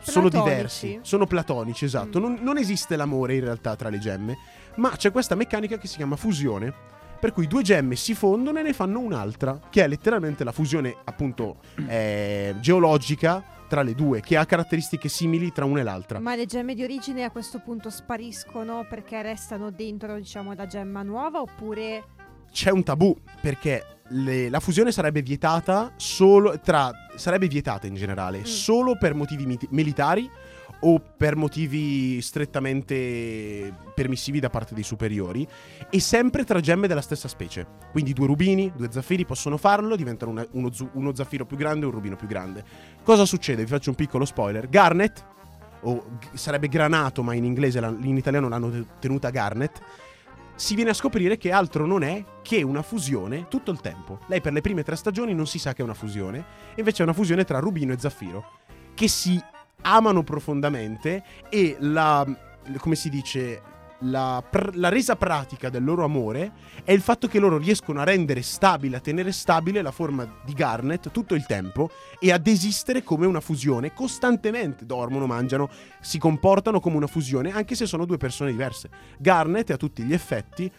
sono diversi, sono platonici, esatto. Mm. Non, non esiste l'amore in realtà tra le gemme, ma c'è questa meccanica che si chiama fusione, per cui due gemme si fondono e ne fanno un'altra, che è letteralmente la fusione appunto eh, geologica tra le due, che ha caratteristiche simili tra una e l'altra. Ma le gemme di origine a questo punto spariscono perché restano dentro, diciamo, la gemma nuova oppure... c'è un tabù perché le- la fusione sarebbe vietata solo tra sarebbe vietata in generale Mm. solo per motivi miti- militari o per motivi strettamente permissivi da parte dei superiori e sempre tra gemme della stessa specie. Quindi due rubini, due zaffiri possono farlo, diventano una- uno, uno zaffiro più grande e un rubino più grande. Cosa succede? Vi faccio un piccolo spoiler. Garnet o sarebbe granato, ma in inglese in italiano l'hanno te- tenuta Garnet si viene a scoprire che altro non è che una fusione tutto il tempo. Lei per le prime tre stagioni non si sa che è una fusione, invece è una fusione tra Rubino e Zaffiro, che si amano profondamente e la, come si dice, la, pr- la resa pratica del loro amore è il fatto che loro riescono a rendere stabile, a tenere stabile la forma di Garnet tutto il tempo e ad esistere come una fusione costantemente. Dormono, mangiano, si comportano come una fusione anche se sono due persone diverse. Garnet è a tutti gli effetti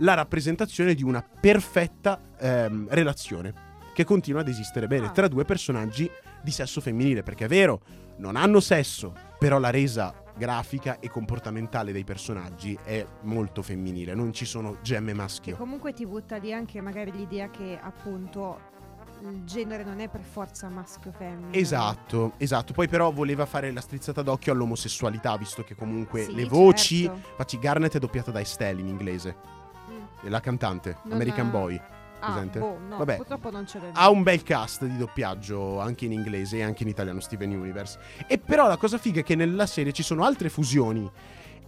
la rappresentazione di una perfetta ehm, relazione che continua ad esistere bene Ah. tra due personaggi di sesso femminile, perché è vero, non hanno sesso, però la resa grafica e comportamentale dei personaggi è molto femminile, non ci sono gemme Che maschio. comunque ti butta lì anche magari l'idea che appunto il genere non è per forza maschio femmina. Esatto, esatto. Poi però voleva fare la strizzata d'occhio all'omosessualità, visto che comunque Sì, le voci... certo. Infatti Garnet è doppiata da Estelle in inglese, Mm. è la cantante, Non American ha- Boy. Ah, boh, no, Vabbè. purtroppo non ce l'ho. Ha un bel cast di doppiaggio anche in inglese e anche in italiano, Steven Universe. E però la cosa figa è che nella serie ci sono altre fusioni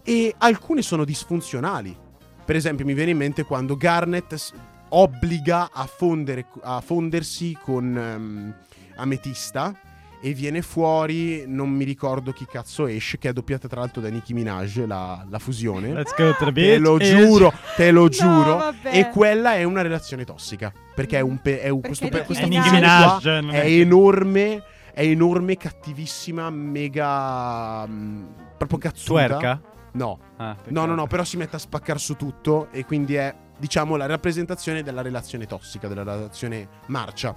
e alcune sono disfunzionali. Per esempio, mi viene in mente quando Garnet obbliga a, fondere, a fondersi con ehm, Ametista e viene fuori, non mi ricordo chi cazzo esce, che è doppiata tra l'altro da Nicki Minaj, la, la fusione. Let's go to the Te lo giuro, te lo No, giuro. vabbè. E quella è una relazione tossica. Perché è un pe- è un- Perché questo pe- Nicki questa È Minaj- Nicki Minaj. è che- enorme, è enorme, cattivissima, mega. mm, proprio cazzuta. Tuerca? No, Ah, no, no, no, però si mette a spaccare su tutto e quindi è, diciamo, la rappresentazione della relazione tossica, della relazione marcia.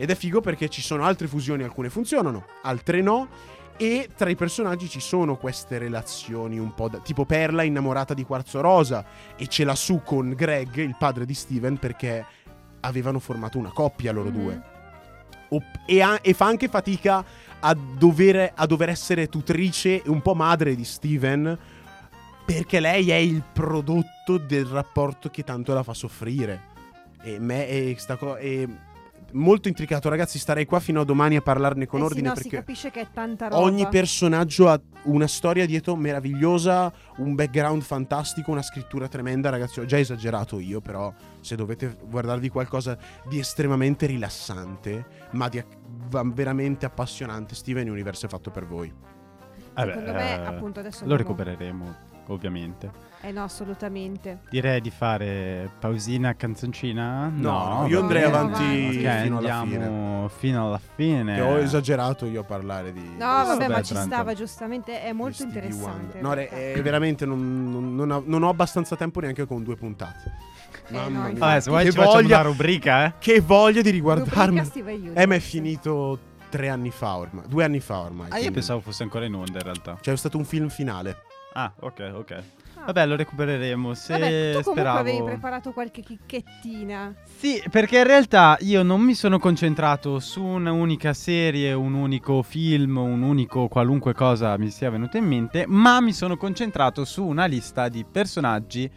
Ed è figo perché ci sono altre fusioni, alcune funzionano, altre no. E tra i personaggi ci sono queste relazioni un po' da- tipo Perla innamorata di Quarzo Rosa e ce l'ha su con Greg, il padre di Steven, perché avevano formato una coppia loro Mhm. due. E, ha- e fa anche fatica a dover, a dover essere tutrice e un po' madre di Steven perché lei è il prodotto del rapporto che tanto la fa soffrire. E me è, sta co- è molto intricato, ragazzi. Starei qua fino a domani a parlarne con Eh sì, ordine no, si perché capisce che è tanta roba. ogni personaggio ha una storia dietro meravigliosa, un background fantastico, una scrittura tremenda. Ragazzi, ho già esagerato io, però se dovete guardarvi qualcosa di estremamente rilassante, ma di veramente appassionante, Steven Universe è fatto per voi. Vabbè, Secondo me, eh, appunto, adesso Lo andiamo- recupereremo, ovviamente. Eh no, assolutamente. Direi di fare pausina canzoncina? No, no, io andrei avanti Ok, fino alla andiamo fino alla fine. Che ho esagerato io a parlare di. No, vabbè, vabbè, ma ci stava giustamente, è molto interessante. No, re- è veramente non, non- non ho, non ho abbastanza tempo neanche con due puntate. Eh, Mamma no, mia. Vabbè, se vuoi Che ci voglia- una rubrica, eh? Che voglia di riguardarmi. Eh, ma è finito tre anni fa ormai. Due anni fa ormai. Ah, io quindi- pensavo fosse ancora in onda in realtà. C'è stato un film finale. Ah, ok, ok. Ah. Vabbè, lo recupereremo. Se Vabbè, tu comunque speravo... avevi preparato qualche chicchettina. Sì, perché in realtà io non mi sono concentrato su un'unica serie, un unico film, un unico qualunque cosa mi sia venuto in mente, ma mi sono concentrato su una lista di personaggi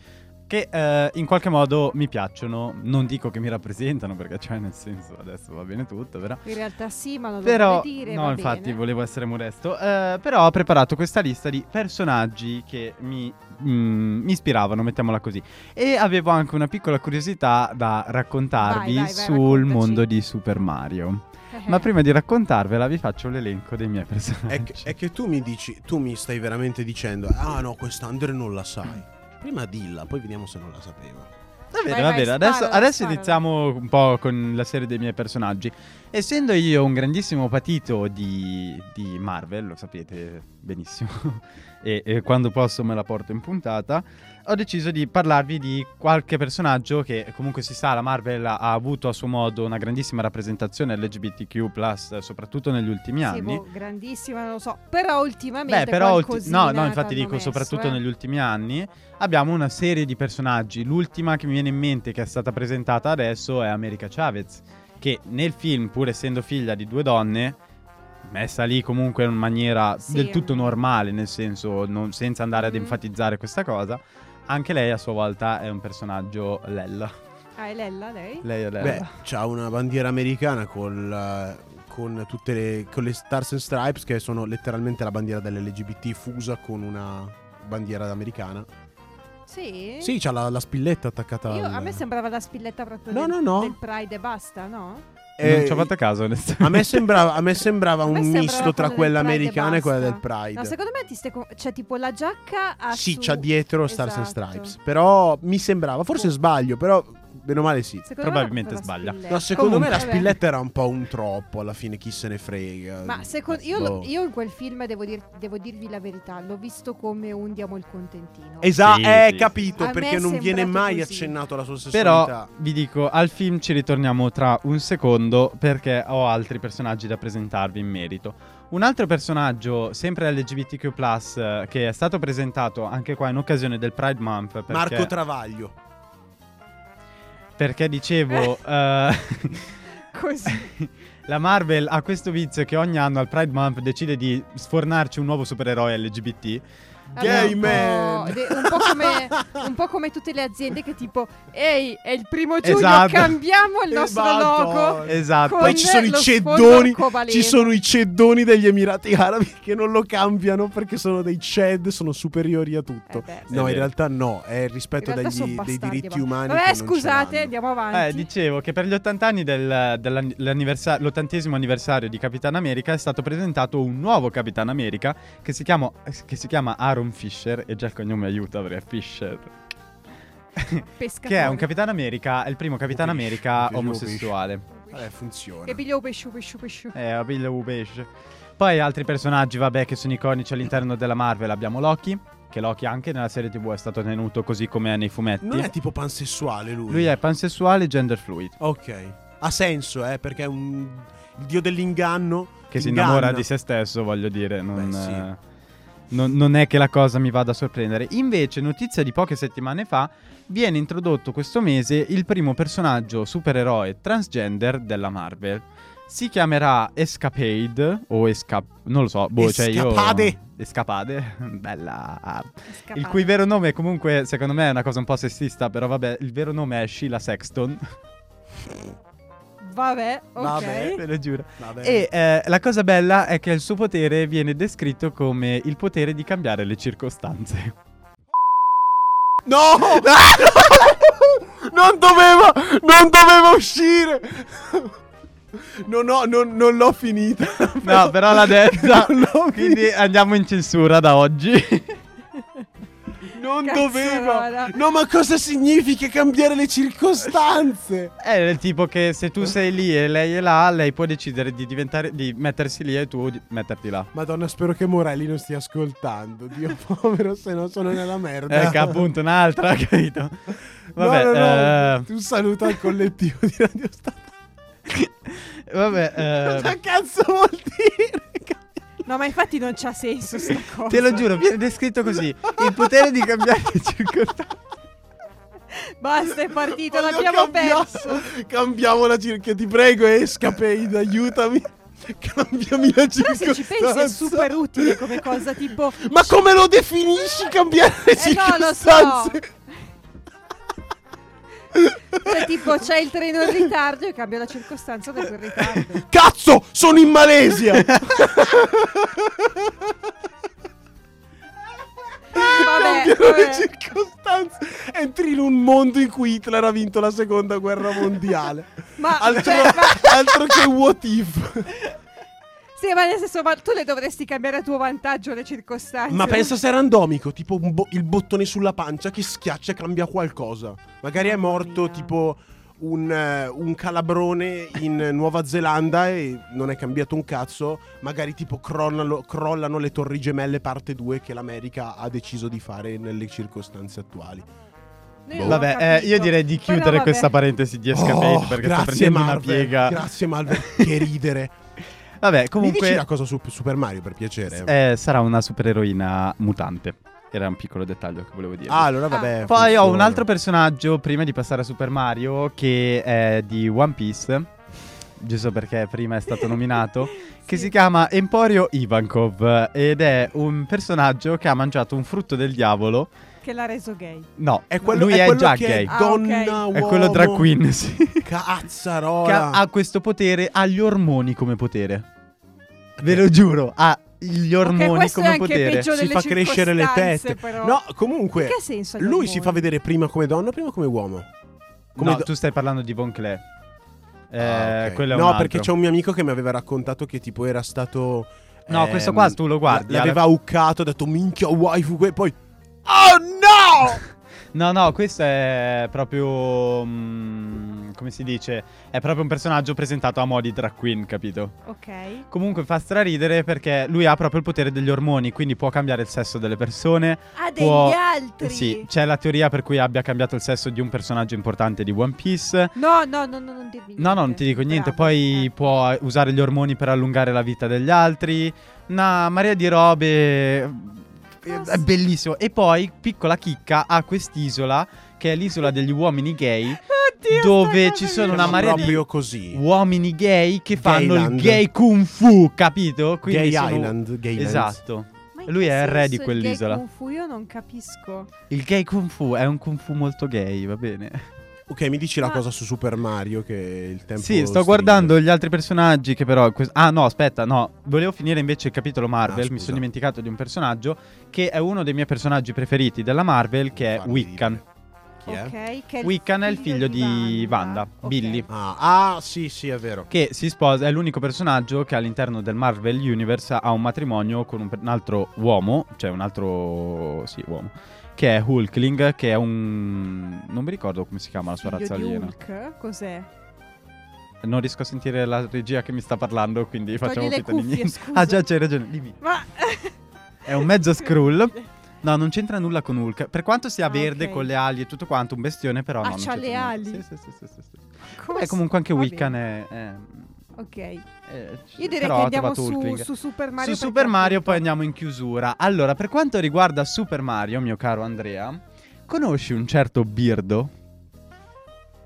che eh, in qualche modo mi piacciono. Non dico che mi rappresentano, perché cioè nel senso adesso va bene tutto, però... In realtà sì, ma non lo Però, vuoi dire, no, va infatti bene. volevo essere modesto. Eh, però ho preparato questa lista di personaggi che mi, mm, mi ispiravano, mettiamola così. E avevo anche una piccola curiosità da raccontarvi Vai, vai, vai, sul raccontaci. mondo di Super Mario. Eh, Ma prima di raccontarvela, vi faccio l'elenco dei miei personaggi. È che, è che tu mi dici, tu mi stai veramente dicendo, ah no, quest'Under non la sai. Prima dilla, poi vediamo se non la sapevo. Va bene, Vai, va vai, bene. Adesso, sparala, adesso sparala. iniziamo un po' con la serie dei miei personaggi. Essendo io un grandissimo patito di, di Marvel, lo sapete benissimo, e, e quando posso me la porto in puntata, ho deciso di parlarvi di qualche personaggio che comunque si sa, la Marvel ha avuto a suo modo una grandissima rappresentazione LGBTQ+, soprattutto negli ultimi Sì, anni. boh, grandissima, non lo so. Però ultimamente Beh, però ulti- no, no, infatti dico messo, soprattutto eh. negli ultimi anni abbiamo una serie di personaggi. L'ultima che mi viene in mente che è stata presentata adesso è America Chavez, che nel film, pur essendo figlia di due donne, messa lì comunque in maniera Sì. del tutto normale, nel senso non- senza andare ad Mhm. enfatizzare questa cosa, anche lei a sua volta è un personaggio Lella. Ah, è Lella lei? Lei è Lella. Beh, c'ha una bandiera americana con, la- con tutte le, con le Stars and Stripes, che sono letteralmente la bandiera dell'LGBT fusa con una bandiera americana. Sì? Sì, c'ha la, la spilletta attaccata Io- al- a me sembrava la spilletta proprio No, del, no, no. del Pride e basta, no? Eh, non ci ho fatto caso, onestamente. A me sembrava, a me sembrava A me un sembrava misto tra quella e americana e quella del. Pride. No, secondo me ti stai co- c'è tipo la giacca a sì, su- c'ha dietro Stars and Esatto. Stripes. Però mi sembrava, forse sbaglio, però bene o male sì. Secondo Probabilmente sbaglia. No, secondo me la Vabbè. spilletta era un po' un troppo alla fine, chi se ne frega. Ma secondo io, lo- Boh. io in quel film devo, dir- devo dirvi la verità, l'ho visto come un diamo il contentino. Esatto, Sì, eh, sì, capito, A me perché è non viene sembrato mai così. accennato alla sua sessualità. Però vi dico, al film ci ritorniamo tra un secondo perché ho altri personaggi da presentarvi in merito. Un altro personaggio, sempre LGBTQ, eh, che è stato presentato anche qua in occasione del Pride Month. Perché, Marco Travaglio. Perché dicevo, eh, Così. la Marvel ha questo vizio che ogni anno al Pride Month decide di sfornarci un nuovo supereroe LGBT. Gay un po'- man. Un po, come, un po' come tutte le aziende che tipo, ehi, è il primo giugno, Esatto. cambiamo il nostro Esatto. logo. Esatto. Poi ci sono i ceddoni. Ci sono i ceddoni degli Emirati Arabi che non lo cambiano perché sono dei ced, sono superiori a tutto. Eh beh. No, in realtà no, è il rispetto degli- dei diritti ma- umani. Vabbè, scusate, andiamo avanti. Eh, dicevo che per gli 80 anni del, dell'anniversa- l'ottantesimo anniversario di Capitan America è stato presentato un nuovo Capitan America che si, chiama, che si chiama Aaron Fisher e già il cognome aiuta perché è Fisher. Pescatore. Che è un Capitan America, è il primo Capitan Pesce, America pesce, omosessuale. Vabbè, funziona. E piglio pesciu, pesciu, pesciu. Eh, U pesce. Poi altri personaggi, vabbè, che sono iconici all'interno della Marvel. Abbiamo Loki, che Loki anche nella serie TV è stato tenuto così come è nei fumetti. Non è tipo pansessuale lui. Lui è pansessuale e gender fluid, Ok. Ha senso, eh, perché è un il dio dell'inganno che si inganna. innamora di se stesso, voglio dire. Non, Beh, sì. Non, non è che la cosa mi vada a sorprendere. Invece, notizia di poche settimane fa, viene introdotto questo mese il primo personaggio supereroe transgender della Marvel. Si chiamerà Escapade o Escap... non lo so, boh, cioè io... Escapade. Escapade, bella. Scappare. Il cui vero nome comunque, secondo me, è una cosa un po' sessista, però vabbè, il vero nome è Sheila Sexton, Vabbè, ok. Vabbè. ve lo giuro. Vabbè. E eh, la cosa bella è che il suo potere viene descritto come il potere di cambiare le circostanze. No! non doveva, non doveva uscire. Non, ho, non, non l'ho finita. No, però l'ha detta. Quindi andiamo in censura da oggi. Non doveva. No, ma cosa significa cambiare le circostanze? È del tipo che se tu sei lì e lei è là, lei può decidere di diventare di mettersi lì e tu di metterti là. Madonna, spero che Morelli non stia ascoltando. Dio povero, se no sono nella merda. Ecco, appunto, un'altra, capito? No, Vabbè, no, no. eh, Un saluto al collettivo di Radio Stato. vabbè, eh, Cosa cazzo vuol dire? No, ma infatti non c'ha senso sta cosa. te lo giuro, viene descritto così. Il potere di cambiare le circostanze. Basta, è partito, Voglio l'abbiamo cambiare- perso. Cambiamo la circa, ti prego, Escapade, aiutami. Cambiami la Però se circostanza. ci pensi è super utile come cosa, tipo... Ma come lo definisci cambiare le Eh, no, lo so. Cioè, tipo, c'è il treno in ritardo e cambia la circostanza da quel ritardo. Cazzo, sono in Malesia. Vabbè, Cambiano le vabbè. circostanze. Entri in un mondo in cui Hitler ha vinto la seconda guerra mondiale. Ma, Altro, cioè, ma- altro che what if. Sì, ma nel senso, ma tu le dovresti cambiare a tuo vantaggio le circostanze. Ma pensa se è randomico, tipo un bo- il bottone sulla pancia che schiaccia e cambia qualcosa. Magari è morto mia. tipo un, eh, un calabrone in Nuova Zelanda e non è cambiato un cazzo. Magari tipo crollano, crollano le torri gemelle parte 2 che l'America ha deciso di fare nelle circostanze attuali. Noi non ho Vabbè, eh, capito. io direi di Però chiudere vabbè. questa parentesi di Escapade Oh, perché sta grazie prendendo una Marvel, piega. Grazie Marvel, che ridere. Vabbè, Mi dici comunque la cosa su Super Mario per piacere? eh, sarà una supereroina mutante. Era un piccolo dettaglio che volevo dire. Ah, allora vabbè. Poi ho un altro personaggio, prima di passare a Super Mario, che è di One Piece, giusto perché prima è stato nominato, che Sì. si chiama Emporio Ivankov ed è un personaggio che ha mangiato un frutto del diavolo. Che l'ha reso gay. No, È quello, lui è è, quello già che gay. È Ah, donna, ok. uomo. È quello drag queen, sì. Cazzarola. che ha, questo potere, ha gli ormoni come potere. Ve lo giuro, ha gli ormoni ok, questo è come anche potere. si fa crescere le tette. però. No, comunque, lui si fa vedere prima come donna, prima come uomo. Come no, do- tu stai parlando di Von Clé. Eh, Ah, ok. quello è un no, altro. perché c'è un mio amico che mi aveva raccontato che tipo era stato. No, ehm, questo qua tu lo guardi, L'aveva alla- uccato, ha detto minchia waifu. E poi. Oh no! No, no, questo è proprio. mm, come si dice? È proprio un personaggio presentato a mo' di drag queen, capito? Ok. Comunque fa straridere perché lui ha proprio il potere degli ormoni, quindi può cambiare il sesso delle persone. Ah, degli Può- altri. Sì, c'è la teoria per cui abbia cambiato il sesso di un personaggio importante di One Piece. No, no, no, no, non dirmi No, no, non ti dico niente. Poi può usare gli ormoni per allungare la vita degli altri. Una marea di robe. È bellissimo. E poi, piccola chicca, ha quest'isola che è l'isola degli uomini gay. Oddio, dove ci sono una Ma marea di così. uomini gay che fanno Gayland. il gay kung fu, capito? Quindi Gay sono- Island. Gayland. Esatto. Lui è il re di il quell'isola. gay Kung fu io non capisco. Il gay kung fu è un kung fu molto gay, va bene. Ok, mi dici la cosa su Super Mario che il tempo. Sì, sto stringe. guardando gli altri personaggi che però... que- ah no, aspetta, no. Volevo finire invece il capitolo Marvel, Ah, mi sono dimenticato di un personaggio che è uno dei miei personaggi preferiti della Marvel, che è Fammi Wiccan. dire. Chi è? Ok, che è Wiccan è il figlio di Wanda, Ok. Billy. Ah, ah, sì, sì, è vero. Che si sposa, è l'unico personaggio che all'interno del Marvel Universe ha un matrimonio con un, un altro uomo, cioè un altro, sì, uomo, che è Hulkling, che è un... non mi ricordo come si chiama la sua Figlio razza di aliena. Hulk? Cos'è? Non riesco a sentire la regia che mi sta parlando, quindi facciamo le finta di cuffie, niente. scusa. Ah già, c'hai ragione, dimmi. Ma... È un mezzo Skrull. No, non c'entra nulla con Hulk. Per quanto sia Ah, verde ok. con le ali e tutto quanto, un bestione, però Ah, no, c'ha le ali? Sì, sì, sì, sì, sì. Come s- comunque anche Wiccan è, è Ok. Eh, Io direi che andiamo su, su Super Mario. Su Super Mario poi andiamo in chiusura. Allora, per quanto riguarda Super Mario, mio caro Andrea, conosci un certo Birdo?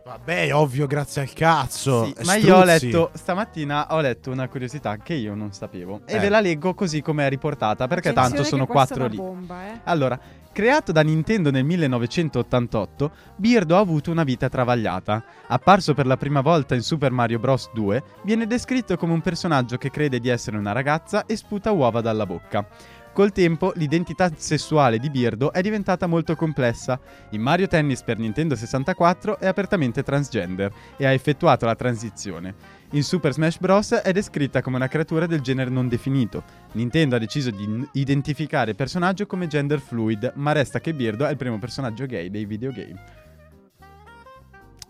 Vabbè, ovvio, grazie al cazzo. Sì, Eh, ma io ho letto stamattina ho letto una curiosità che io non sapevo e Eh. ve la leggo così come è riportata perché Attenzione tanto sono quattro lì. bomba, eh. Allora, creato da Nintendo nel 1988, Birdo ha avuto una vita travagliata. Apparso per la prima volta in Super Mario Bros. 2, viene descritto come un personaggio che crede di essere una ragazza e sputa uova dalla bocca. Col tempo, l'identità sessuale di Birdo è diventata molto complessa. In Mario Tennis per Nintendo 64 è apertamente transgender e ha effettuato la transizione. In Super Smash Bros. è descritta come una creatura del genere non definito. Nintendo ha deciso di identificare il personaggio come gender fluid, ma resta che Birdo è il primo personaggio gay dei videogame.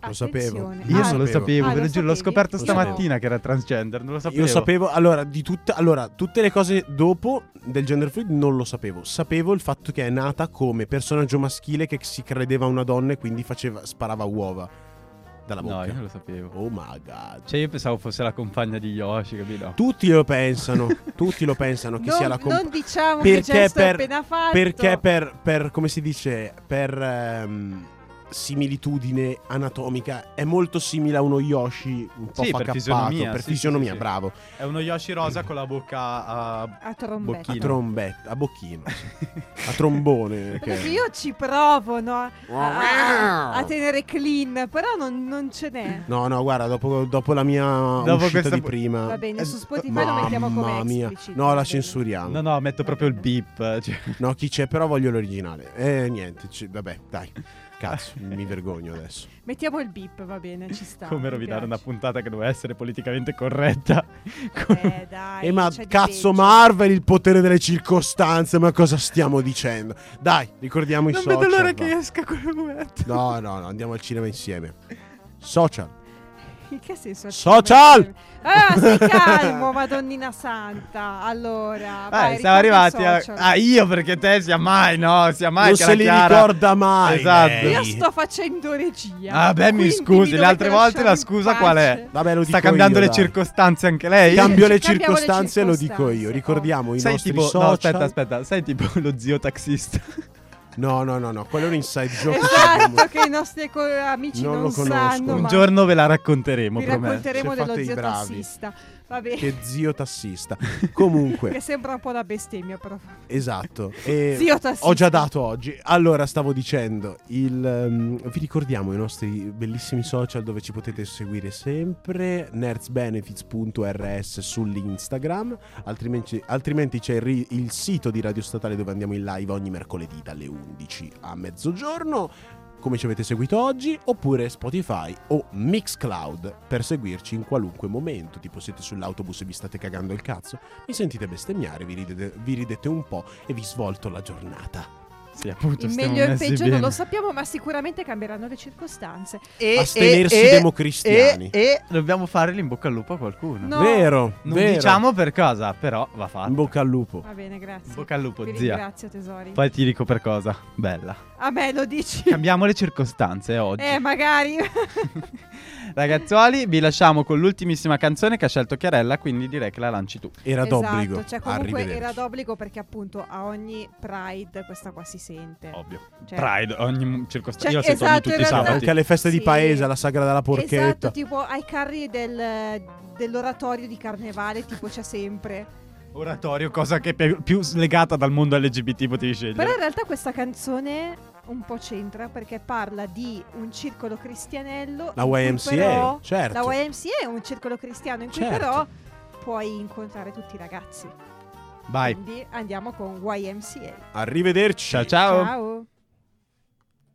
Lo sapevo. Attenzione. Io Ah, non lo sapevo, Ah, ve lo lo giuro, l'ho scoperto Lo stamattina che era transgender, non lo sapevo. Io sapevo, allora, di tutte, allora, tutte le cose dopo del gender fluid non lo sapevo. Sapevo il fatto che è nata come personaggio maschile che si credeva una donna e quindi faceva, sparava uova dalla No, bocca. io non lo sapevo. Oh my god. Cioè, io pensavo fosse la compagna di Yoshi, capito? Tutti lo pensano, tutti lo pensano che non, sia la comp- non diciamo perché che gesto per- è appena fatto. Perché per, per, come si dice, per ehm, similitudine anatomica è molto simile a uno Yoshi un po' Sì, per fisionomia, per sì, fisionomia, sì, sì. bravo. È uno Yoshi rosa con la bocca a... A trombetta. A Bocchino. trombetta, a bocchino, a trombone. Perché che- io ci provo no, a, a- a tenere clean, però non, non ce n'è. No, no, guarda, dopo, dopo la mia Dopo uscita questa di prima... Va bene, eh, su Spotify lo mettiamo come Mamma mia. No, la censuriamo. No, no, metto proprio il beep. Cioè. No, chi c'è, però voglio l'originale. Eh, niente, ci- vabbè, dai. Cazzo, mi vergogno adesso. Mettiamo il beep, va bene, ci sta. Come rovinare una puntata che doveva essere politicamente corretta. Eh, dai. Eh, ma cazzo. Marvel, il potere delle circostanze, ma cosa stiamo dicendo? Dai, ricordiamo i non social. vedo l'ora va. che esca quel momento. No, no, no, andiamo al cinema insieme. Social. In che senso? Social! Ah, stai calmo, madonnina santa. Allora, vai, siamo arrivati a... Ah, io perché te sia mai, no? Sia mai non se li Chiara- ricorda mai. Esatto. lei. Io sto facendo regia. Ah, beh, mi scusi, le altre volte la scusa qual è? Vabbè, lo Sta cambiando io, le dai. circostanze anche lei? Cambio le Cambiamo le circostanze, lo dico io. circostanze, Ricordiamo i Sei nostri tipo... social. No, aspetta, aspetta. Sei tipo lo zio taxista. No, no, no, no, quello è un inside joke. Esatto, che i nostri co- amici Non non, lo conosco. sanno. Un ma giorno ve la racconteremo, vi prometto. racconteremo dello zio bravi. tassista. Va bene. che zio tassista. Comunque, Che sembra un po' una bestemmia, però. esatto. E Zio tassista. ho già dato oggi. Allora, stavo dicendo, il, ehm, vi ricordiamo i nostri bellissimi social dove ci potete seguire sempre, nerdsbenefits.rs sull'Instagram, altrimenti, altrimenti c'è il, il sito di Radio Statale dove andiamo in live ogni mercoledì dalle 11 a mezzogiorno. Come ci avete seguito oggi, oppure Spotify o Mixcloud per seguirci in qualunque momento. Tipo siete sull'autobus e vi state cagando il cazzo, mi sentite bestemmiare, vi ridete, vi ridete un po' e vi svolto la giornata. Sì, appunto, Il meglio e il peggio non bene. lo sappiamo, ma sicuramente cambieranno le circostanze. E, Astenersi e- democristiani. E, e dobbiamo fare l'in bocca al lupo a qualcuno. No. Vero, Non vero. diciamo per cosa, però va In fatto. bocca al lupo. Va bene, grazie. In bocca al lupo, Vi zia. ringrazio, tesori. Poi ti dico per cosa. Bella. A me lo dici. Cambiamo le circostanze oggi. Eh, magari. Ragazzuoli, vi lasciamo con l'ultimissima canzone che ha scelto Chiarella, quindi direi che la lanci tu. Era esatto, d'obbligo. cioè comunque era d'obbligo perché appunto a ogni Pride questa qua si sente. Ovvio. Cioè- Pride, ogni circostanza. Cioè, Io la sento esatto, ogni tutti i realtà- sabati. Anche alle feste di Sì. paese, alla sagra della porchetta. Esatto, tipo ai carri del- dell'oratorio di carnevale, tipo c'è sempre. Oratorio, cosa che è più legata dal mondo LGBT potevi scegliere. Però in realtà questa canzone un po' c'entra perché parla di un circolo cristianello. La YMCA, però- certo. La YMCA è un circolo cristiano in cui Certo. però puoi incontrare tutti i ragazzi. Vai. Quindi andiamo con YMCA. Arrivederci. Ciao ciao. Ciao.